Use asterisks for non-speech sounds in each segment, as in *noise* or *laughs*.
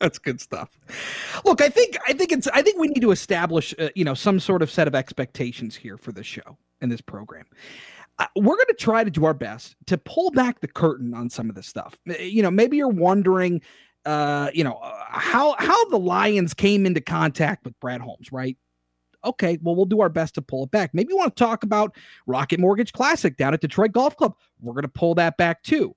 That's good stuff. Look, I think I think it's I think we need to establish uh, you know some sort of set of expectations here for this show and this program. Uh, we're going to try to do our best to pull back the curtain on some of this stuff. You know, maybe you're wondering, uh, you know, uh, how how the Lions came into contact with Brad Holmes, right? Okay, well, we'll do our best to pull it back. Maybe you want to talk about Rocket Mortgage Classic down at Detroit Golf Club. We're going to pull that back too.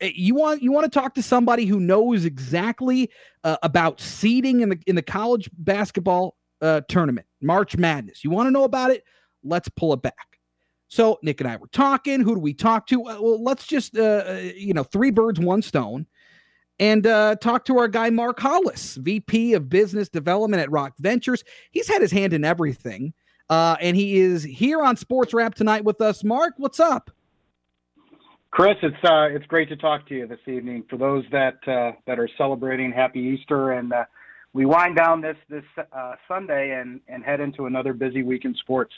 Eh, you want you want to talk to somebody who knows exactly uh, about seeding in the in the college basketball uh, tournament, March Madness. You want to know about it? Let's pull it back. So Nick and I were talking. Who do we talk to? Uh, well, let's just uh, uh, you know three birds, one stone, and uh, talk to our guy Mark Hollis, VP of Business Development at Rock Ventures. He's had his hand in everything, and he is here on Sports Wrap tonight with us. Mark, what's up? Chris, it's uh, it's great to talk to you this evening. For those that uh, that are celebrating Happy Easter, and uh, we wind down this this uh, Sunday and and head into another busy week in sports.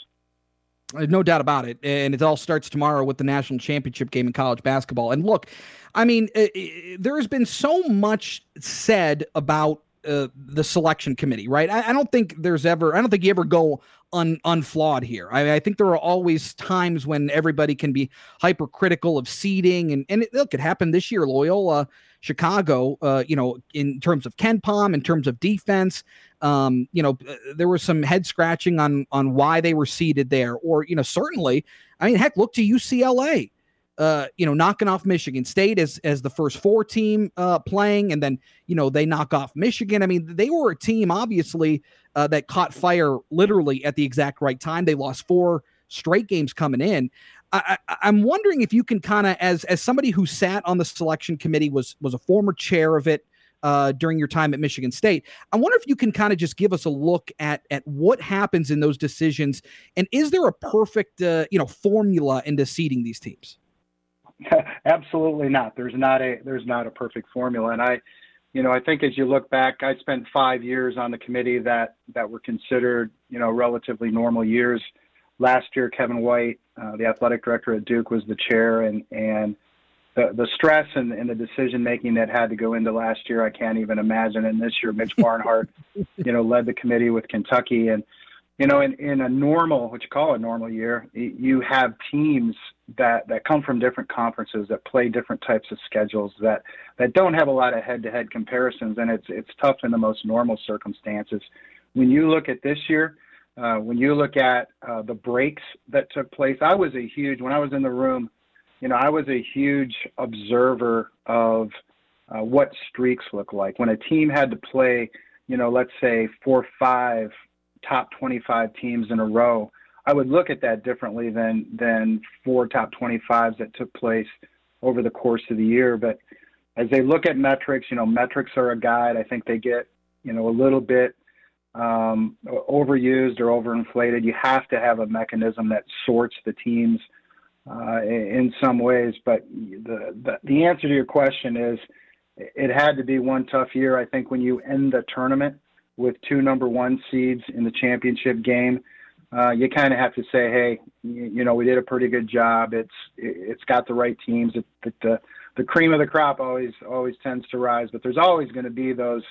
No doubt about it, and it all starts tomorrow with the national championship game in college basketball. And look, I mean, it, it, there has been so much said about uh, the selection committee, right? I, I, don't think there's ever, I don't think you ever go un, unflawed here. I, I, think there are always times when everybody can be hypercritical of seeding, and and it, look, it happened this year. Loyola, Chicago, uh, you know, in terms of KenPom, in terms of defense, um, you know, uh, there was some head scratching on on why they were seeded there, or you know, certainly, I mean, heck, look to UCLA uh, you know, knocking off Michigan State as as the first four team uh, playing, and then you know they knock off Michigan. I mean, they were a team obviously uh, that caught fire literally at the exact right time. They lost four straight games coming in. I, am wondering if you can kind of, as as somebody who sat on the selection committee, was was a former chair of it uh, during your time at Michigan State. I wonder if you can kind of just give us a look at at what happens in those decisions, and is there a perfect uh, you know formula into seeding these teams? *laughs* Absolutely not. There's not a there's not a perfect formula, and I, you know, I think as you look back, I spent five years on the committee that that were considered you know relatively normal years. Last year, Kevin White, uh, the athletic director at Duke, was the chair, and and the the stress and, and the decision making that had to go into last year, I can't even imagine. And this year, Mitch *laughs* Barnhart, you know, led the committee with Kentucky, and you know, in, in a normal, what you call a normal year, you have teams that, that come from different conferences that play different types of schedules that, that don't have a lot of head-to-head comparisons, and it's it's tough in the most normal circumstances. When you look at this year, uh, when you look at uh, the breaks that took place, I was a huge when I was in the room, you know, I was a huge observer of uh, what streaks look like when a team had to play, you know, let's say four, five top 25 teams in a row, I would look at that differently than than four top 25s that took place over the course of the year. But as they look at metrics, you know, metrics are a guide. I think they get you know a little bit um, overused or overinflated. You have to have a mechanism that sorts the teams uh, in some ways. But the, the the answer to your question is, it had to be one tough year. I think when you end the tournament with two number one seeds in the championship game, uh, you kind of have to say, hey, you, you, know, we did a pretty good job. It's it's got the right teams. It, it, the the cream of the crop always always tends to rise, but there's always going to be those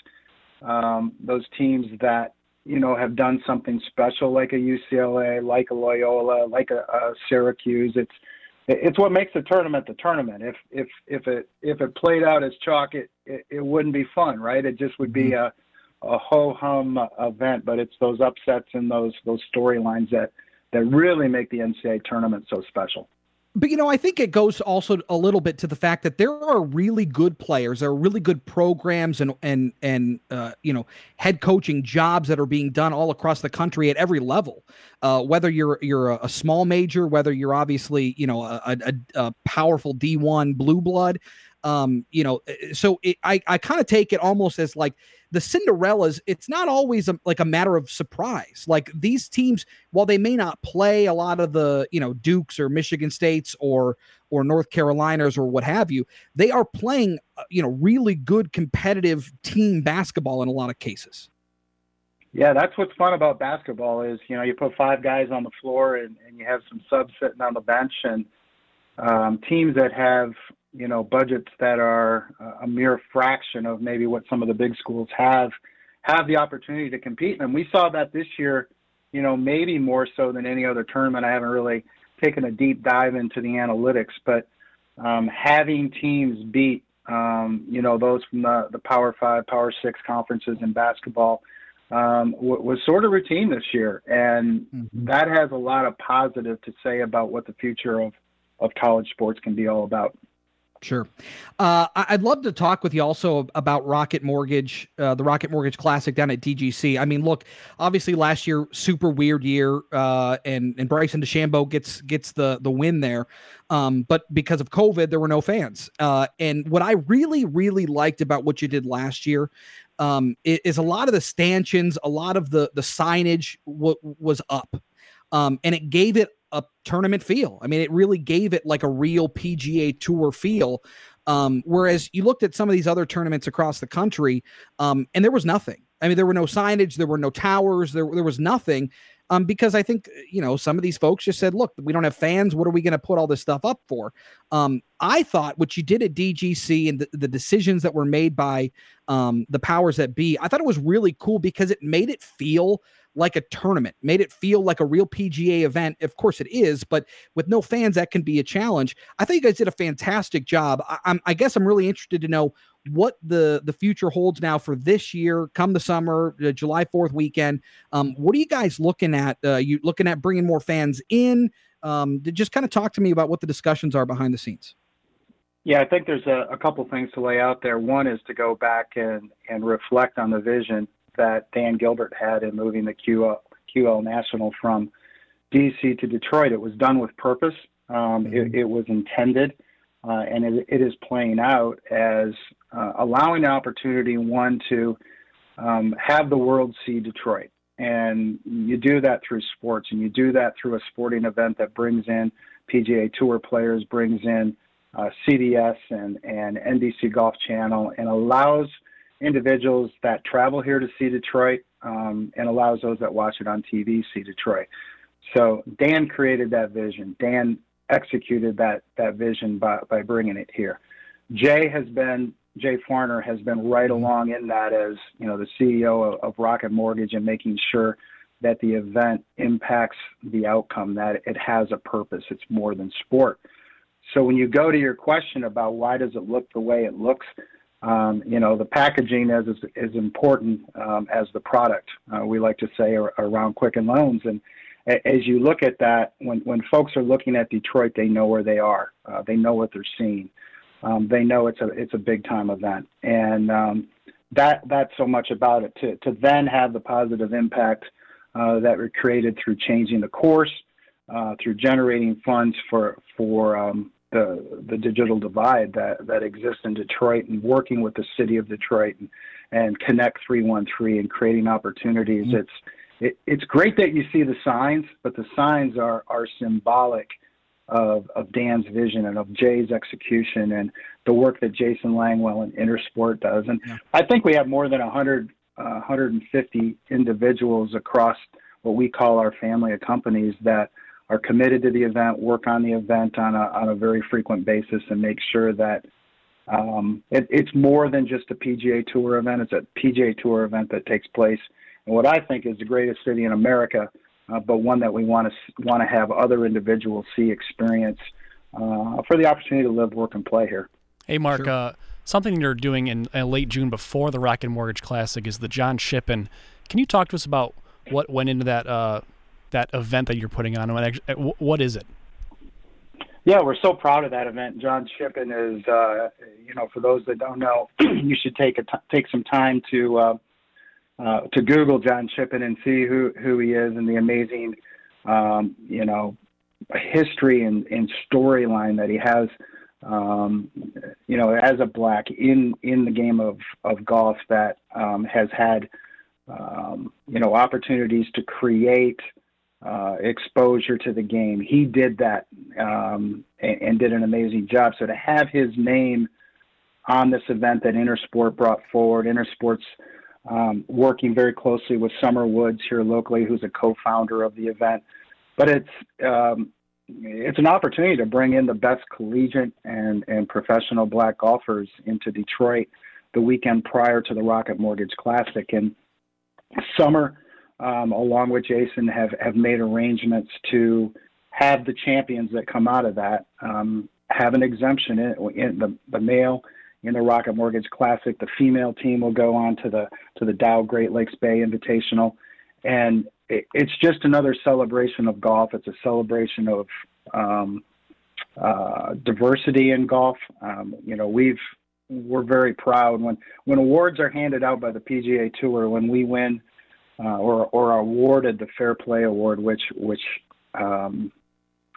um, those teams that you know have done something special, like a UCLA, like a Loyola, like a, a Syracuse. It's it's what makes the tournament the tournament. If if if it if it played out as chalk, it it, it wouldn't be fun, right? It just would be mm-hmm. a a ho hum event, but it's those upsets and those those storylines that that really make the NCAA tournament so special. But you know, I think it goes also a little bit to the fact that there are really good players, there are really good programs and and and uh, you know head coaching jobs that are being done all across the country at every level. Uh, whether you're you're a, small major, whether you're obviously you know a, a, a powerful D one blue blood, um, you know, so it, I I kind of take it almost as like the Cinderellas, it's not always a, like a matter of surprise. Like these teams, while they may not play a lot of the, you know, Dukes or Michigan States or or North Carolinas or what have you, they are playing, uh, you know, really good competitive team basketball in a lot of cases. Yeah, that's what's fun about basketball is, you know, you put five guys on the floor and, and you have some subs sitting on the bench and um, teams that have you know, budgets that are a mere fraction of maybe what some of the big schools have, have the opportunity to compete. And we saw that this year, you know, maybe more so than any other tournament. I haven't really taken a deep dive into the analytics, but um, having teams beat, um, you know, those from the, the Power Five, Power Six conferences in basketball um, w- was sort of routine this year. And mm-hmm. that has a lot of positive to say about what the future of, of college sports can be all about. Sure. Uh, I'd love to talk with you also about Rocket Mortgage, uh, the Rocket Mortgage Classic down at DGC. I mean, look, obviously last year super weird year, uh, and and Bryson DeChambeau gets gets the the win there, um, but because of COVID, there were no fans. Uh, and what I really really liked about what you did last year um, is, a lot of the stanchions, a lot of the the signage w- was up, um, and it gave it a tournament feel. I mean, it really gave it like a real PGA Tour feel. Um, whereas you looked at some of these other tournaments across the country, um, and there was nothing. I mean, there were no signage, there were no towers, there there was nothing. Um, because I think you know some of these folks just said, "Look, we don't have fans. What are we going to put all this stuff up for?" Um, I thought what you did at DGC and the, the decisions that were made by um, the powers that be, I thought it was really cool because it made it feel like a tournament, made it feel like a real PGA event. Of course, it is, but with no fans, that can be a challenge. I think you guys did a fantastic job. I, I guess I'm really interested to know what the the future holds now for this year, come the summer, the July Fourth weekend. Um, what are you guys looking at? Uh, you looking at bringing more fans in? Um, just kind of talk to me about what the discussions are behind the scenes. Yeah, I think there's a, a couple things to lay out there. One is to go back and, and reflect on the vision that Dan Gilbert had in moving the QL, QL National from DC to Detroit. It was done with purpose. Um, mm-hmm. it, it, was intended, uh, and it, it is playing out as uh, allowing the opportunity one to um, have the world see Detroit. And you do that through sports, and you do that through a sporting event that brings in PGA Tour players, brings in uh, CBS and, and NBC Golf Channel, and allows – individuals that travel here to see Detroit um, and allows those that watch it on TV see Detroit. So Dan created that vision. Dan executed that that vision by, by bringing it here. Jay has been Jay Farner has been right mm-hmm. along in that as you know the CEO of, of Rocket Mortgage and making sure that the event impacts the outcome, that it has a purpose. It's more than sport. So when you go to your question about why does it look the way it looks, um, you know, the packaging is as important um, as the product. Uh, we like to say around Quicken Loans, and as you look at that, when when folks are looking at Detroit, they know where they are. Uh, they know what they're seeing. Um, they know it's a it's a big time event, and um, that that's so much about it. To to then have the positive impact uh, that we created through changing the course, uh, through generating funds for for um, the the digital divide that that exists in Detroit and working with the city of Detroit and, and Connect 313 and creating opportunities. Mm-hmm. It's it, it's great that you see the signs, but the signs are are symbolic of of Dan's vision and of Jay's execution and the work that Jason Langwell and Intersport does. And yeah. I think we have more than 100 uh, 150 individuals across what we call our family of companies that are committed to the event, work on the event on a, on a very frequent basis, and make sure that um, it, it's more than just a PGA Tour event. It's a PGA Tour event that takes place in what I think is the greatest city in America, uh, but one that we want to want to have other individuals see, experience, uh, for the opportunity to live, work, and play here. Hey, Mark. Sure. Uh, something you're doing in uh, late June before the Rocket Mortgage Classic is the John Shippen. Can you talk to us about what went into that uh, that event that you're putting on? What is it? Yeah, we're so proud of that event. John Shippen is, uh, you know, for those that don't know, *clears throat* you should take a t- take some time to uh, uh, to Google John Shippen and see who who he is and the amazing, um, you know, history and, and storyline that he has. Um, you know, as a black in in the game of of golf that um, has had, um, you know, opportunities to create uh, exposure to the game. He did that um, and, and, did an amazing job. So to have his name on this event that Intersport brought forward, Intersport's um, working very closely with Summer Woods here locally, who's a co-founder of the event. But it's um, it's an opportunity to bring in the best collegiate and, and professional black golfers into Detroit the weekend prior to the Rocket Mortgage Classic. And Summer, um, along with Jason, have, have made arrangements to have the champions that come out of that um, have an exemption in, in the, the male in the Rocket Mortgage Classic. The female team will go on to the to the Dow Great Lakes Bay Invitational, and it, it's just another celebration of golf. It's a celebration of um, uh, diversity in golf. Um, you know, we've we're very proud when when awards are handed out by the PGA Tour when we win uh, or or awarded the Fair Play Award, which which um,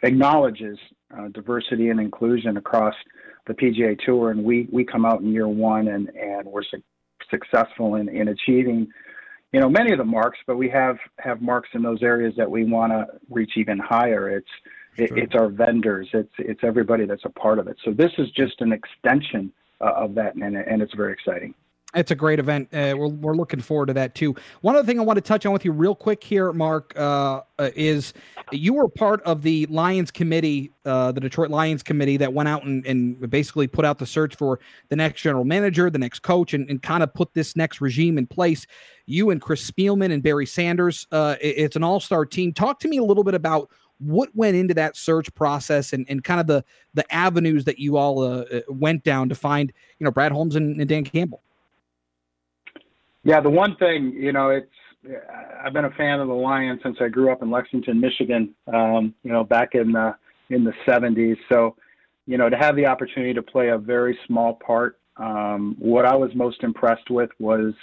acknowledges uh, diversity and inclusion across the PGA Tour, and we we come out in year one and and we're su- successful in in achieving, you know, many of the marks, but we have have marks in those areas that we want to reach even higher. It's it, it's our vendors, it's it's everybody that's a part of it. So this is just an extension uh, of that, and and it's very exciting. It's a great event. Uh, we're, we're looking forward to that too. One other thing I want to touch on with you real quick here, Mark, uh, uh, is you were part of the Lions committee, uh, the Detroit Lions committee that went out and, and, basically put out the search for the next general manager, the next coach, and, and kind of put this next regime in place. You and Chris Spielman and Barry Sanders, uh, it, it's an all star team. Talk to me a little bit about what went into that search process and, and kind of the the avenues that you all uh, went down to find, you know, Brad Holmes and, and Dan Campbell. Yeah, the one thing, you know, it's I've been a fan of the Lions since I grew up in Lexington, Michigan. Um, you know, back in the in the '70s. So, you know, to have the opportunity to play a very small part. Um, what I was most impressed with was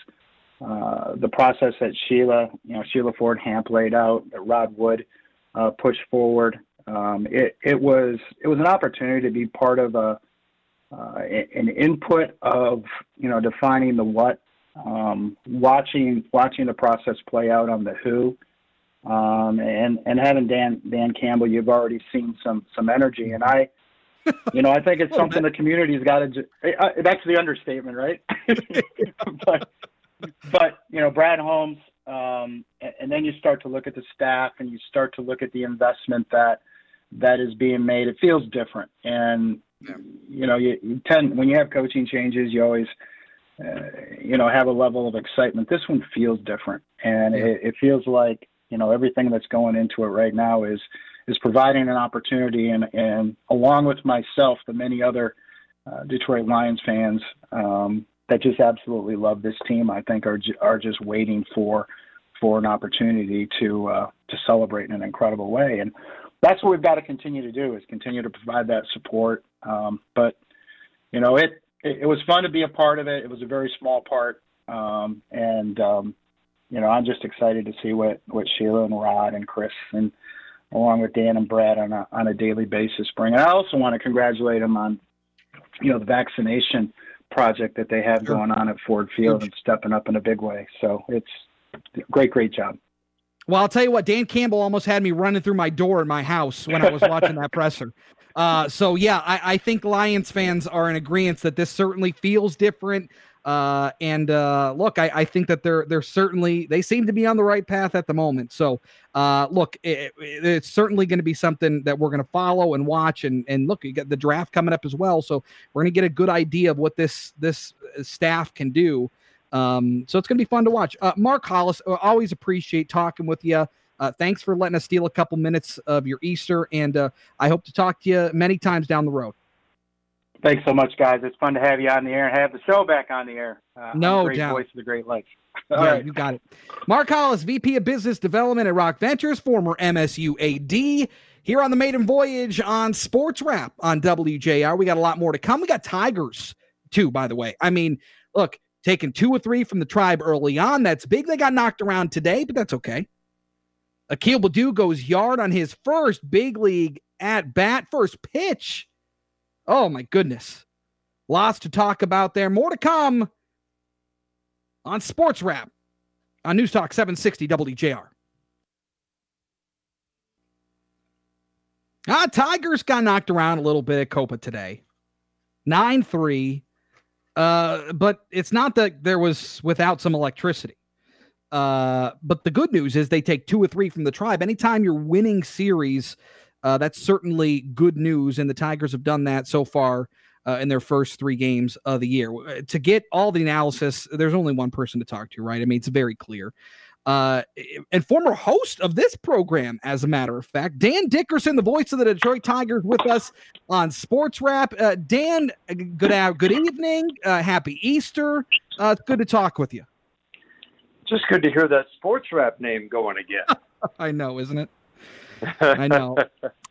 uh, the process that Sheila, you know, Sheila Ford Hamp laid out, that Rod Wood uh, pushed forward. Um, it, it was it was an opportunity to be part of a uh, an input of you know defining the what um, watching watching the process play out on the Who, um, and and having Dan Dan Campbell, you've already seen some some energy, and I, you know, I think it's *laughs* something the community's got to. Uh, that's the understatement, right? *laughs* but but you know, Brad Holmes, um, and, and then you start to look at the staff, and you start to look at the investment that that is being made. It feels different, and yeah. you know, you, you tend when you have coaching changes, you always you know, have a level of excitement. This one feels different, and yeah. it, it, feels like you know everything that's going into it right now is is providing an opportunity, and and along with myself, the many other uh, Detroit Lions fans um, that just absolutely love this team, I think are are just waiting for for an opportunity to uh, to celebrate in an incredible way, and that's what we've got to continue to do is continue to provide that support. Um, but you know, it it, it, was fun to be a part of it. It was a very small part, um, and um, you know, I'm just excited to see what what Sheila and Rod and Chris and along with Dan and Brad on a on a daily basis bring. And I also want to congratulate them on you know the vaccination project that they have sure. going on at Ford Field and stepping up in a big way. So it's great, great job. Well, I'll tell you what, Dan Campbell almost had me running through my door in my house when I was watching that presser. *laughs* Uh, so yeah, I, I, think Lions fans are in agreement that this certainly feels different. Uh, and uh, look, I, I, think that they're they're certainly they seem to be on the right path at the moment. So uh, look, it, it, it's certainly going to be something that we're going to follow and watch. And and look, you got the draft coming up as well, so we're going to get a good idea of what this this staff can do. Um, so it's going to be fun to watch. Uh, Mark Hollis, uh, always appreciate talking with you. Uh, thanks for letting us steal a couple minutes of your Easter, and uh, I hope to talk to you many times down the road. Thanks so much, guys. It's fun to have you on the air and have the show back on the air. Uh, no great doubt. voice of the Great Lakes. All *laughs* yeah, right. you got it. Mark Hollis, VP of Business Development at Rock Ventures, former MSU AD, here on the Maiden Voyage on Sports Wrap on WJR. We got a lot more to come. We got Tigers too, by the way. I mean, look, taking two or three from the tribe early on. That's big. They got knocked around today, but that's okay. Akil Baddoo goes yard on his first big league at bat, first pitch. Oh my goodness. Lots to talk about there. More to come on Sports Wrap on News Talk 760 WJR. Ah, Tigers got knocked around a little bit at Copa today. 9 3. Uh, but it's not that there was without some electricity. Uh, but the good news is they take two or three from the tribe. Anytime you're winning series uh, that's certainly good news. And the Tigers have done that so far uh, in their first three games of the year. To get all the analysis, there's only one person to talk to, right? I mean, it's very clear. Uh, and former host of this program, as a matter of fact, Dan Dickerson, the voice of the Detroit Tigers, with us on Sports Wrap. Uh, Dan, good out, good evening, uh, happy Easter. Uh, it's good to talk with you. Just good to hear that Sports Wrap name going again. *laughs* I know, isn't it? I know. *laughs*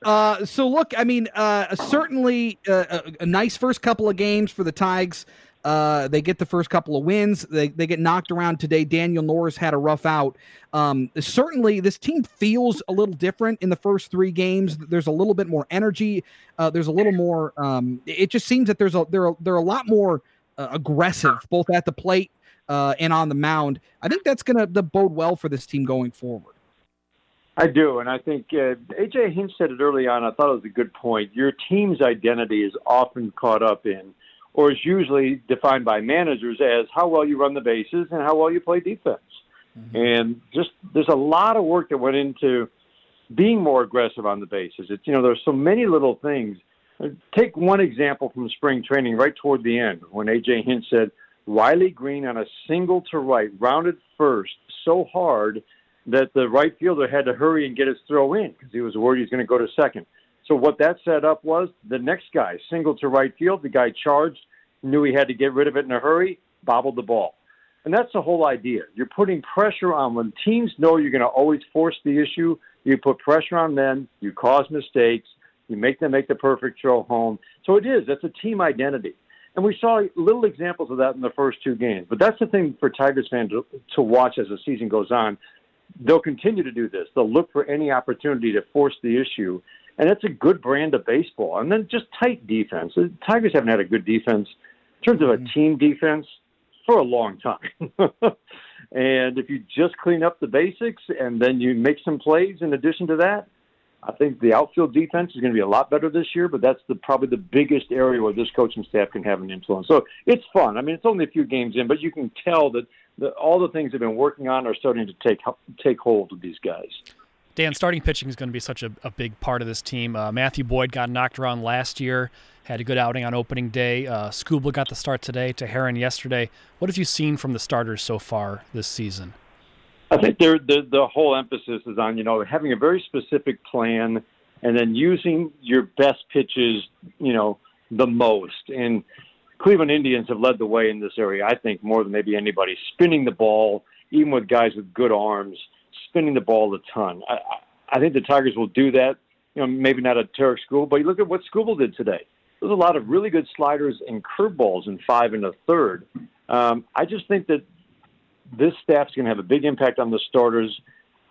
Uh, so look, I mean, uh, certainly uh, a, a, nice first couple of games for the Tigers. Uh, they get the first couple of wins. They, they get knocked around today. Daniel Norris had a rough out. Um, certainly, this team feels a little different in the first three games. There's a little bit more energy. Uh, there's a little more. Um, it just seems that there's a they're they're a lot more uh, aggressive, both at the plate uh, and on the mound. I think that's going to bode well for this team going forward. I do, and I think uh, AJ Hinch said it early on. I thought it was a good point. Your team's identity is often caught up in or is usually defined by managers as how well you run the bases and how well you play defense. Mm-hmm. And just there's a lot of work that went into being more aggressive on the bases. It's you know there's so many little things. Take one example from spring training right toward the end when AJ Hinch said Riley Greene on a single to right rounded first so hard that the right fielder had to hurry and get his throw in because he was worried he's going to go to second. So what that set up was the next guy single to right field. The guy charged, knew he had to get rid of it in a hurry, bobbled the ball. And that's the whole idea. You're putting pressure on when teams know you're going to always force the issue. You put pressure on them. You cause mistakes. You make them make the perfect throw home. So it is. That's a team identity. And we saw little examples of that in the first two games. But that's the thing for Tigers fans to, to watch as the season goes on. They'll continue to do this. They'll look for any opportunity to force the issue and it's a good brand of baseball. And then just tight defense. The Tigers haven't had a good defense in terms of a mm-hmm. team defense for a long time. *laughs* and if you just clean up the basics and then you make some plays in addition to that, I think the outfield defense is going to be a lot better this year, but that's the probably the biggest area where this coaching staff can have an influence. So it's fun. I mean, it's only a few games in, but you can tell that the, all the things they've been working on are starting to take take hold of these guys. Dan, starting pitching is going to be such a, a big part of this team. Uh, Matthew Boyd got knocked around last year, had a good outing on opening day. Uh, got the start today, to Heron yesterday. What have you seen from the starters so far this season? I think the, the whole emphasis is on, you know, having a very specific plan and then using your best pitches, you know, the most. And Cleveland Indians have led the way in this area, I think, more than maybe anybody, spinning the ball, even with guys with good arms – spinning the ball a ton. I, I think the Tigers will do that. You know, maybe not at Tarik Skubal, but you look at what Skubal did today. There's a lot of really good sliders and curveballs in five and a third. Um, I just think that this staff's going to have a big impact on the starters.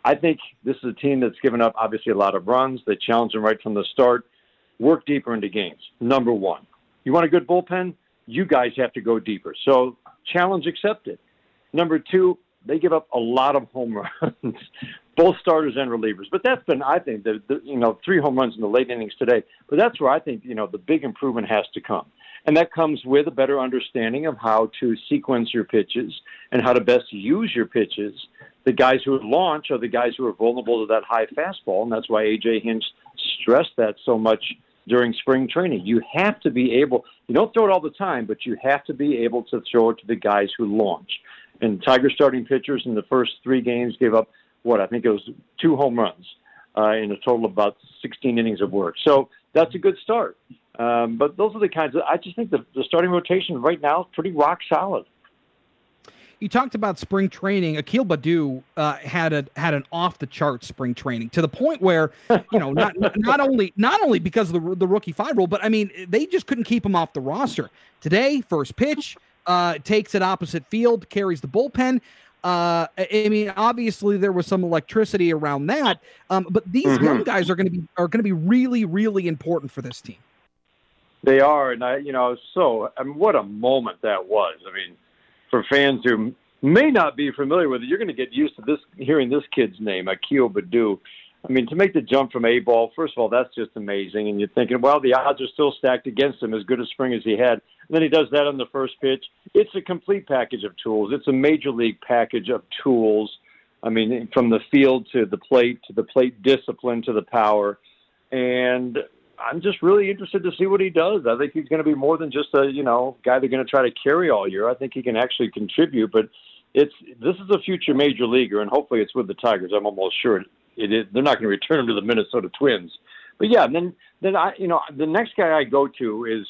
I think this is a team that's given up obviously a lot of runs. They challenge them right from the start. Work deeper into games. Number one, you want a good bullpen? You guys have to go deeper. So challenge accepted. Number two, they give up a lot of home runs, *laughs* both starters and relievers. But that's been, I think, the, the you know three home runs in the late innings today. But that's where I think you know the big improvement has to come, and that comes with a better understanding of how to sequence your pitches and how to best use your pitches. The guys who launch are the guys who are vulnerable to that high fastball, and that's why AJ Hinch stressed that so much during spring training. You have to be able, you don't throw it all the time, but you have to be able to throw it to the guys who launch. And Tiger starting pitchers in the first three games gave up what I think it was two home runs uh, in a total of about 16 innings of work. So that's a good start. Um, but those are the kinds of I just think the, the starting rotation right now is pretty rock solid. You talked about spring training. Akil Baddoo uh, had a had an off the chart spring training to the point where *laughs* you know not not only not only because of the the rookie five rule, but I mean they just couldn't keep him off the roster. Today, first pitch, uh, takes it opposite field, carries the bullpen. Uh, I mean, obviously there was some electricity around that, um, but these mm-hmm. young guys are going to be are going to be really, really important for this team. They are, and I, you know, so I mean, what a moment that was. I mean, for fans who may not be familiar with it, you're going to get used to this hearing this kid's name, Akil Baddoo. I mean, to make the jump from A ball, first of all, that's just amazing. And you're thinking, well, the odds are still stacked against him, as good a spring as he had. And then he does that on the first pitch. It's a complete package of tools. It's a major league package of tools. I mean, from the field to the plate to the plate discipline to the power. and I'm just really interested to see what he does. I think he's going to be more than just a you know guy they're going to try to carry all year. I think he can actually contribute. But it's this is a future major leaguer, and hopefully it's with the Tigers. I'm almost sure it is. They're not going to return him to the Minnesota Twins. But yeah, then then I you know the next guy I go to is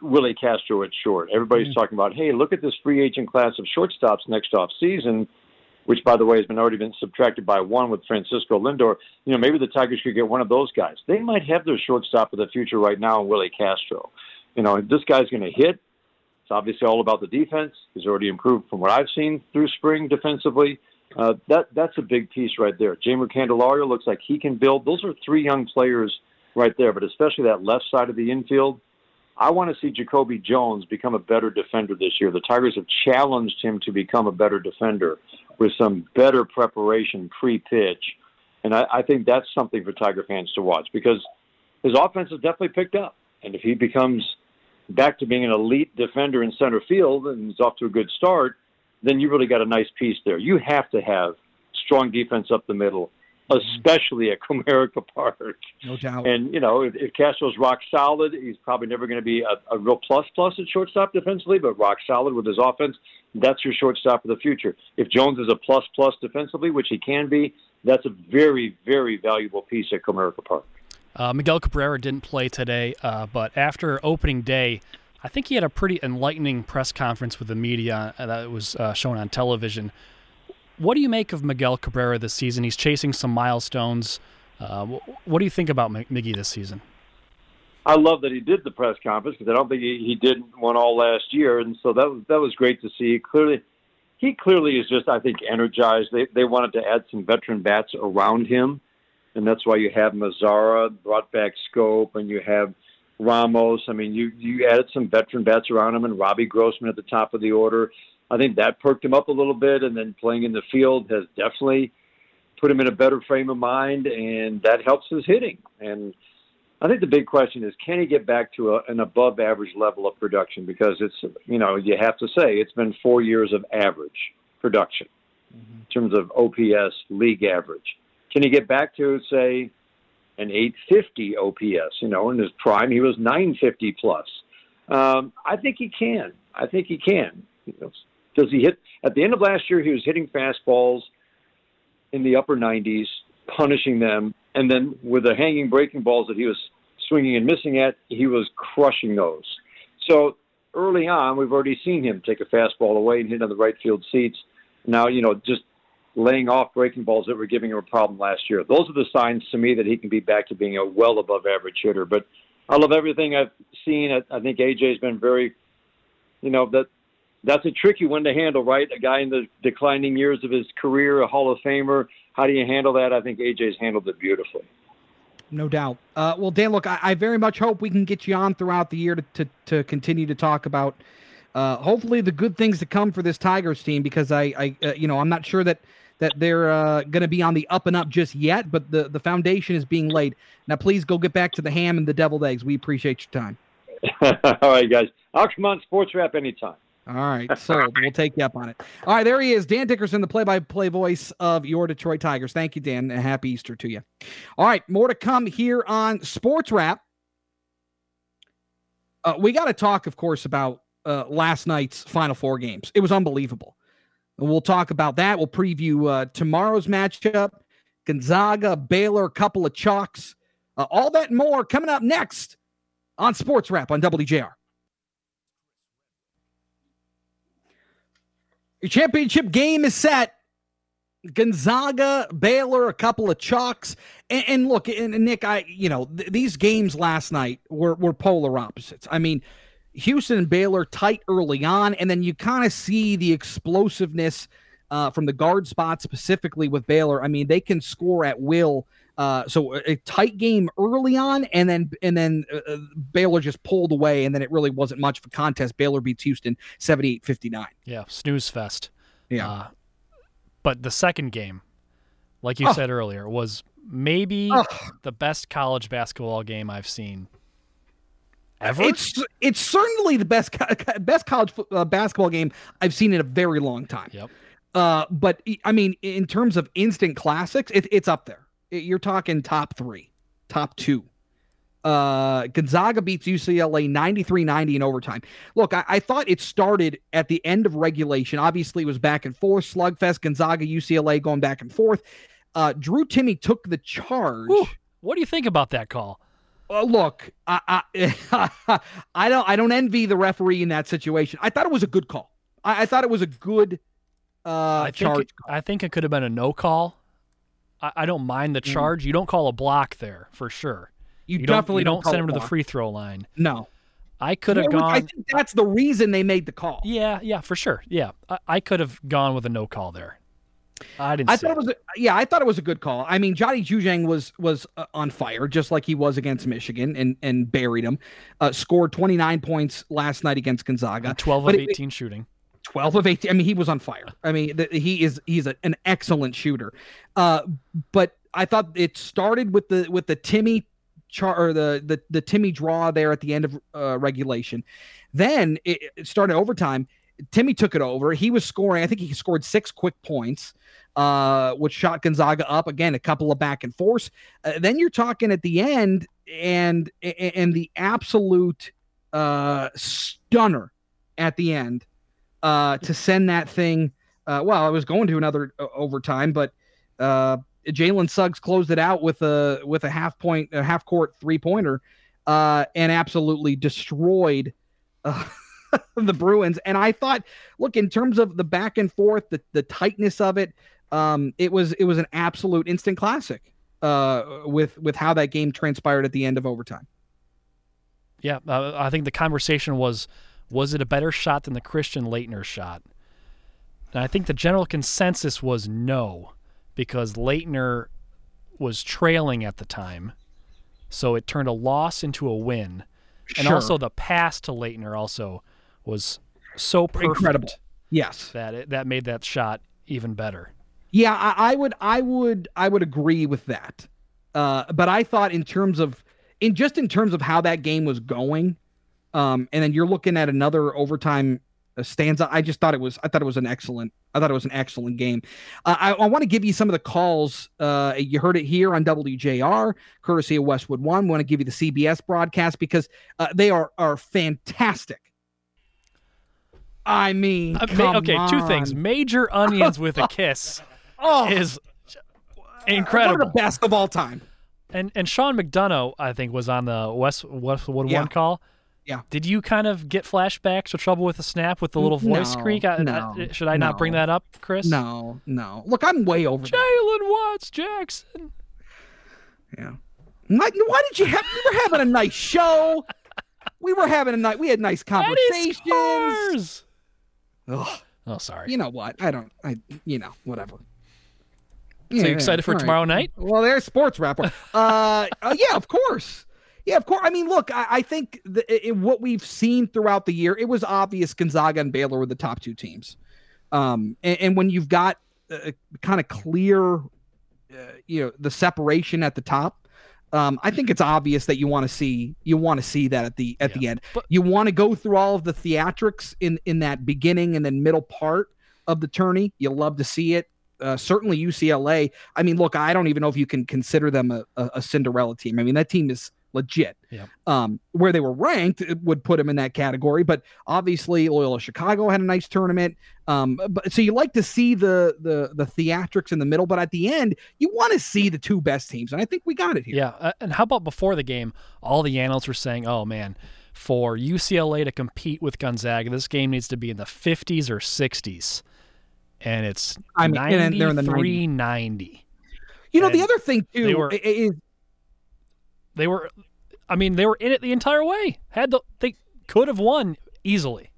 Willie Castro at short. Everybody's mm-hmm. talking about, hey, look at this free agent class of shortstops next off season which by the way has been already been subtracted by one with Francisco Lindor. You know, maybe the Tigers could get one of those guys. They might have their shortstop of the future right now, Willie Castro. You know, this guy's going to hit. It's obviously all about the defense. He's already improved from what I've seen through spring defensively. Uh, that that's a big piece right there. Jeimer Candelario looks like he can build. Those are three young players right there, but especially that left side of the infield. I want to see Jacoby Jones become a better defender this year. The Tigers have challenged him to become a better defender with some better preparation pre-pitch, and I, I think that's something for Tiger fans to watch because his offense has definitely picked up, and if he becomes back to being an elite defender in center field and he's off to a good start, then you really got a nice piece there. You have to have strong defense up the middle especially at Comerica Park. No doubt. And you know, if, if Castro's rock solid, he's probably never going to be a, a real plus plus at shortstop defensively, but rock solid with his offense, that's your shortstop of the future. If Jones is a plus plus defensively, which he can be, that's a very very valuable piece at Comerica Park. Uh, Miguel Cabrera didn't play today, uh, but after opening day. I think he had a pretty enlightening press conference with the media uh, that was uh, shown on television. What do you make of Miguel Cabrera this season? He's chasing some milestones. Uh, what do you think about Miggy this season? I love that he did the press conference because I don't think he, he did one all last year, and so that was that was great to see. Clearly, he clearly is just I think energized. They they wanted to add some veteran bats around him, and that's why you have Mazara brought back Schoop, and you have Ramos. I mean, you you added some veteran bats around him, and Robbie Grossman at the top of the order. I think that perked him up a little bit, and then playing in the field has definitely put him in a better frame of mind, and that helps his hitting. And I think the big question is, can he get back to a, an above average level of production? Because it's, you know, you have to say it's been four years of average production mm-hmm. in terms of OPS league average. Can he get back to, say, an 850 OPS? You know, in his prime, he was 950 plus. Um, I think he can. I think he can. Does he hit at the end of last year? He was hitting fastballs in the upper 90s, punishing them, and then with the hanging breaking balls that he was swinging and missing at, he was crushing those. So early on, we've already seen him take a fastball away and hit on the right field seats. Now, you know, just laying off breaking balls that were giving him a problem last year. Those are the signs to me that he can be back to being a well above average hitter. But I love everything I've seen. I, I think AJ's been very, you know, that that's a tricky one to handle, right? A guy in the declining years of his career, a Hall of Famer. How do you handle that? I think AJ's handled it beautifully. No doubt. Uh, well, Dan, look, I, I, very much hope we can get you on throughout the year to, to, to continue to talk about uh, hopefully the good things to come for this Tigers team because I, I uh, you know, I'm not sure that that they're uh, going to be on the up and up just yet, but the, the foundation is being laid. Now, please go get back to the ham and the deviled eggs. We appreciate your time. *laughs* All right, guys. I'll come on Sports Wrap anytime. All right, so we'll take you up on it. All right, there he is, Dan Dickerson, the play-by-play voice of your Detroit Tigers. Thank you, Dan, and happy Easter to you. All right, more to come here on Sports Wrap. Uh, we got to talk, of course, about uh, last night's Final Four games. It was unbelievable. And we'll talk about that. We'll preview uh, tomorrow's matchup, Gonzaga, Baylor, a couple of chalks, uh, all that and more coming up next on Sports Wrap on WJR. Your championship game is set. Gonzaga, Baylor, a couple of chalks, and, and look, and, and, Nick, I, you know, th- these games last night were were polar opposites. I mean, Houston and Baylor tight early on, and then you kind of see the explosiveness uh, from the guard spot specifically with Baylor. I mean, they can score at will uh, so a, tight game early on, and then and then uh, uh, Baylor just pulled away, and then it really wasn't much of a contest. Baylor beats Houston 78-59. Yeah, snooze fest. Yeah. Uh, but the second game, like you oh. said earlier, was maybe oh. the best college basketball game I've seen ever. It's it's certainly the best best college uh, basketball game I've seen in a very long time. Yep. Uh, but I mean, in terms of instant classics, it, it's up there you're talking top three, top two Uh, Gonzaga beats UCLA 93 90 in overtime. Look, I, I, thought it started at the end of regulation. Obviously, it was back and forth, slugfest, Gonzaga, UCLA going back and forth. Uh, Drew Timme took the charge. What do you think about that call? Uh, look, I, I, *laughs* I, don't I don't envy the referee in that situation. I thought it was a good call. I, I thought it was a good uh, I charge. Think, I think it could have been a no call. I, I don't mind the mm. charge. Mm. You don't call a block there for sure. You, you definitely don't, you don't, don't send him to the free throw line. No. I could have gone. I think that's the reason they made the call. Yeah, yeah, for sure. Yeah, I, I could have gone with a no call there. I didn't. I thought it was. A, yeah, I thought it was a good call. I mean, Johnny Juzang was was uh, on fire, just like he was against Michigan, and and buried him. Uh, scored 29 points last night against Gonzaga. And 12 of 18 it, shooting. 12 of 18. I mean, he was on fire. I mean, the, he is he's a, an excellent shooter. Uh, but I thought it started with the with the Timme char or the the the Timme draw there at the end of uh, regulation. Then it, it started overtime. Timme took it over. He was scoring. I think he scored six quick points, uh, which shot Gonzaga up again. A couple of back and forth. Uh, then you're talking at the end, and and the absolute uh, stunner at the end uh, to send that thing. Uh, well, I was going to another uh, overtime, but uh, Jalen Suggs closed it out with a with a half point, a half court three pointer, uh, and absolutely destroyed uh, *laughs* the Bruins. And I thought, look, in terms of the back and forth, the the tightness of it, um, it was it was an absolute instant classic uh, with with how that game transpired at the end of overtime. Yeah, uh, I think the conversation was was it a better shot than the Christian Laettner shot? And I think the general consensus was no, because Laettner was trailing at the time. So it turned a loss into a win. And sure. also the pass to Laettner also was so perfect. Incredible. Yes. That it, that made that shot even better. Yeah, I, I would I would I would agree with that. Uh, but I thought in terms of in just in terms of how that game was going, um, and then you're looking at another overtime uh, stanza. I just thought it was. I thought it was an excellent. I thought it was an excellent game. Uh, I, I want to give you some of the calls. Uh, you heard it here on WJR, courtesy of Westwood One. Want to give you the CBS broadcast because uh, they are are fantastic. I mean, uh, okay, on. two things. Major onions with a *laughs* kiss oh, is incredible. One of the best of all time. And and Sean McDonough, I think, was on the West Westwood yeah. One call yeah. Did you kind of get flashbacks or trouble with the snap with the little voice no, creak? I, no, I, should I no. not bring that up, Chris? No, no. Look, I'm way over. Jalen Watts Jackson. Yeah. Why, why did you have? We were having a nice show. We were having a night. We had nice conversations. Ugh. Oh, sorry. You know what? I don't. I. You know, whatever. So yeah, you excited yeah, for right. tomorrow night? Well, there's sports wrapper. *laughs* uh, uh, yeah, of course. Yeah, of course. I mean, look, I, I think the, it, what we've seen throughout the year, it was obvious Gonzaga and Baylor were the top two teams. Um, and, and when you've got uh, kind of clear, uh, you know, the separation at the top, um, I think it's obvious that you want to see you want to see that at the at yeah. the end. But, you want to go through all of the theatrics in in that beginning and then middle part of the tourney. You love to see it. Uh, certainly UCLA. I mean, look, I don't even know if you can consider them a, a, a Cinderella team. I mean, that team is legit. Yeah. Um, where they were ranked would put them in that category, but obviously Loyola Chicago had a nice tournament. Um, but so you like to see the the the theatrics in the middle, but at the end you want to see the two best teams, and I think we got it here. Yeah. Uh, and how about before the game, all the analysts were saying, "Oh man." For UCLA to compete with Gonzaga, this game needs to be in the 50s or 60s, and it's I mean, 93, they're in the 90. 90. You know, and the other thing too were, is they were, I mean, they were in it the entire way. Had the they could have won easily.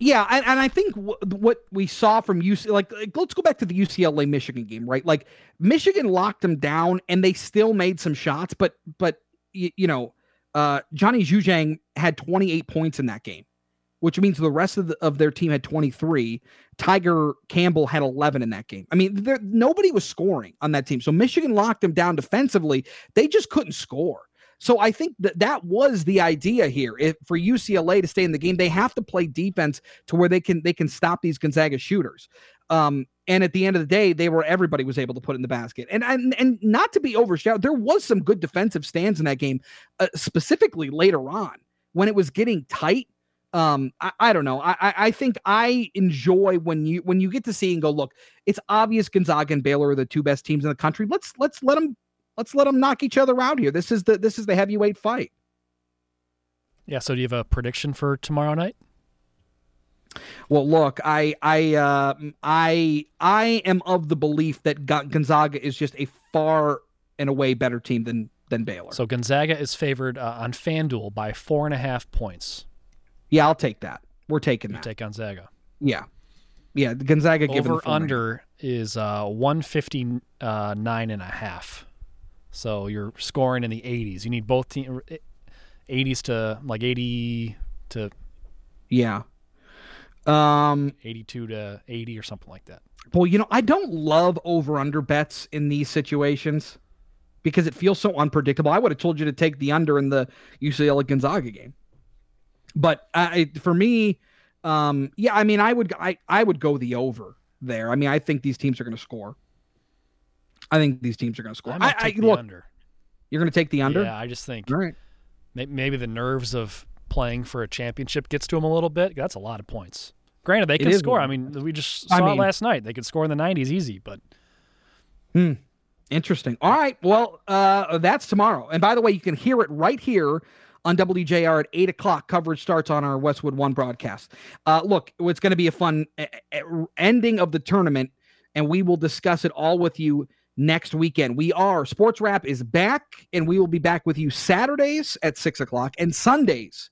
Yeah, and, and I think w- what we saw from UC, like, like, let's go back to the UCLA Michigan game, right? Like, Michigan locked them down, and they still made some shots, but but y- you know, uh, Johnny Juzang had 28 points in that game, which means the rest of the, of their team had 23. Tiger Campbell had 11 in that game. I mean, there, nobody was scoring on that team, so Michigan locked them down defensively. They just couldn't score. So I think that that was the idea here. If for UCLA to stay in the game, they have to play defense to where they can they can stop these Gonzaga shooters. Um, And at the end of the day, they were everybody was able to put in the basket. And and and not to be overshadowed, there was some good defensive stands in that game, uh, specifically later on when it was getting tight. Um, I, I don't know. I, I think I enjoy when you when you get to see and go, look, it's obvious Gonzaga and Baylor are the two best teams in the country. Let's let's let them let's let them knock each other out here. This is the this is the heavyweight fight. Yeah. So do you have a prediction for tomorrow night? Well, look, I I uh, I I am of the belief that Gonzaga is just a far and away better team than than Baylor. So Gonzaga is favored uh, on FanDuel by four and a half points. Yeah, I'll take that. We're taking you that. Take Gonzaga. Yeah, yeah. Gonzaga given over under is uh, one fifty nine and a half. So you're scoring in the 80s. You need both team 80s to like 80 to yeah. Um 82 to 80 or something like that. Well, you know, I don't love over under bets in these situations because it feels so unpredictable. I would have told you to take the under in the UCLA Gonzaga game. But I, for me, um, yeah, I mean, I would, I, I would go the over there. I mean, I think these teams are going to score. I think these teams are going to score. I, I look, under. You're going to take the under. Yeah, I just think. All right. Maybe the nerves of playing for a championship gets to them a little bit. That's a lot of points. Granted, they can score. I mean, we just saw I mean, it last night. They could score in the 90s easy, but. Hmm. Interesting. All right. Well, uh, that's tomorrow. And by the way, you can hear it right here on WJR at 8 o'clock. Coverage starts on our Westwood One broadcast. Uh, look, it's going to be a fun ending of the tournament, and we will discuss it all with you next weekend. We are, Sports Wrap is back, and we will be back with you Saturdays at 6 o'clock and Sundays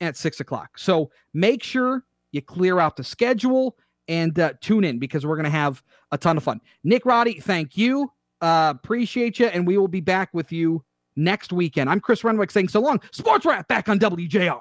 at 6 o'clock. So make sure you clear out the schedule and uh, tune in because we're going to have a ton of fun. Nick Roddy, thank you. Uh, appreciate you. And we will be back with you next weekend. I'm Chris Renwick saying so long. Sports Wrap back on WJR.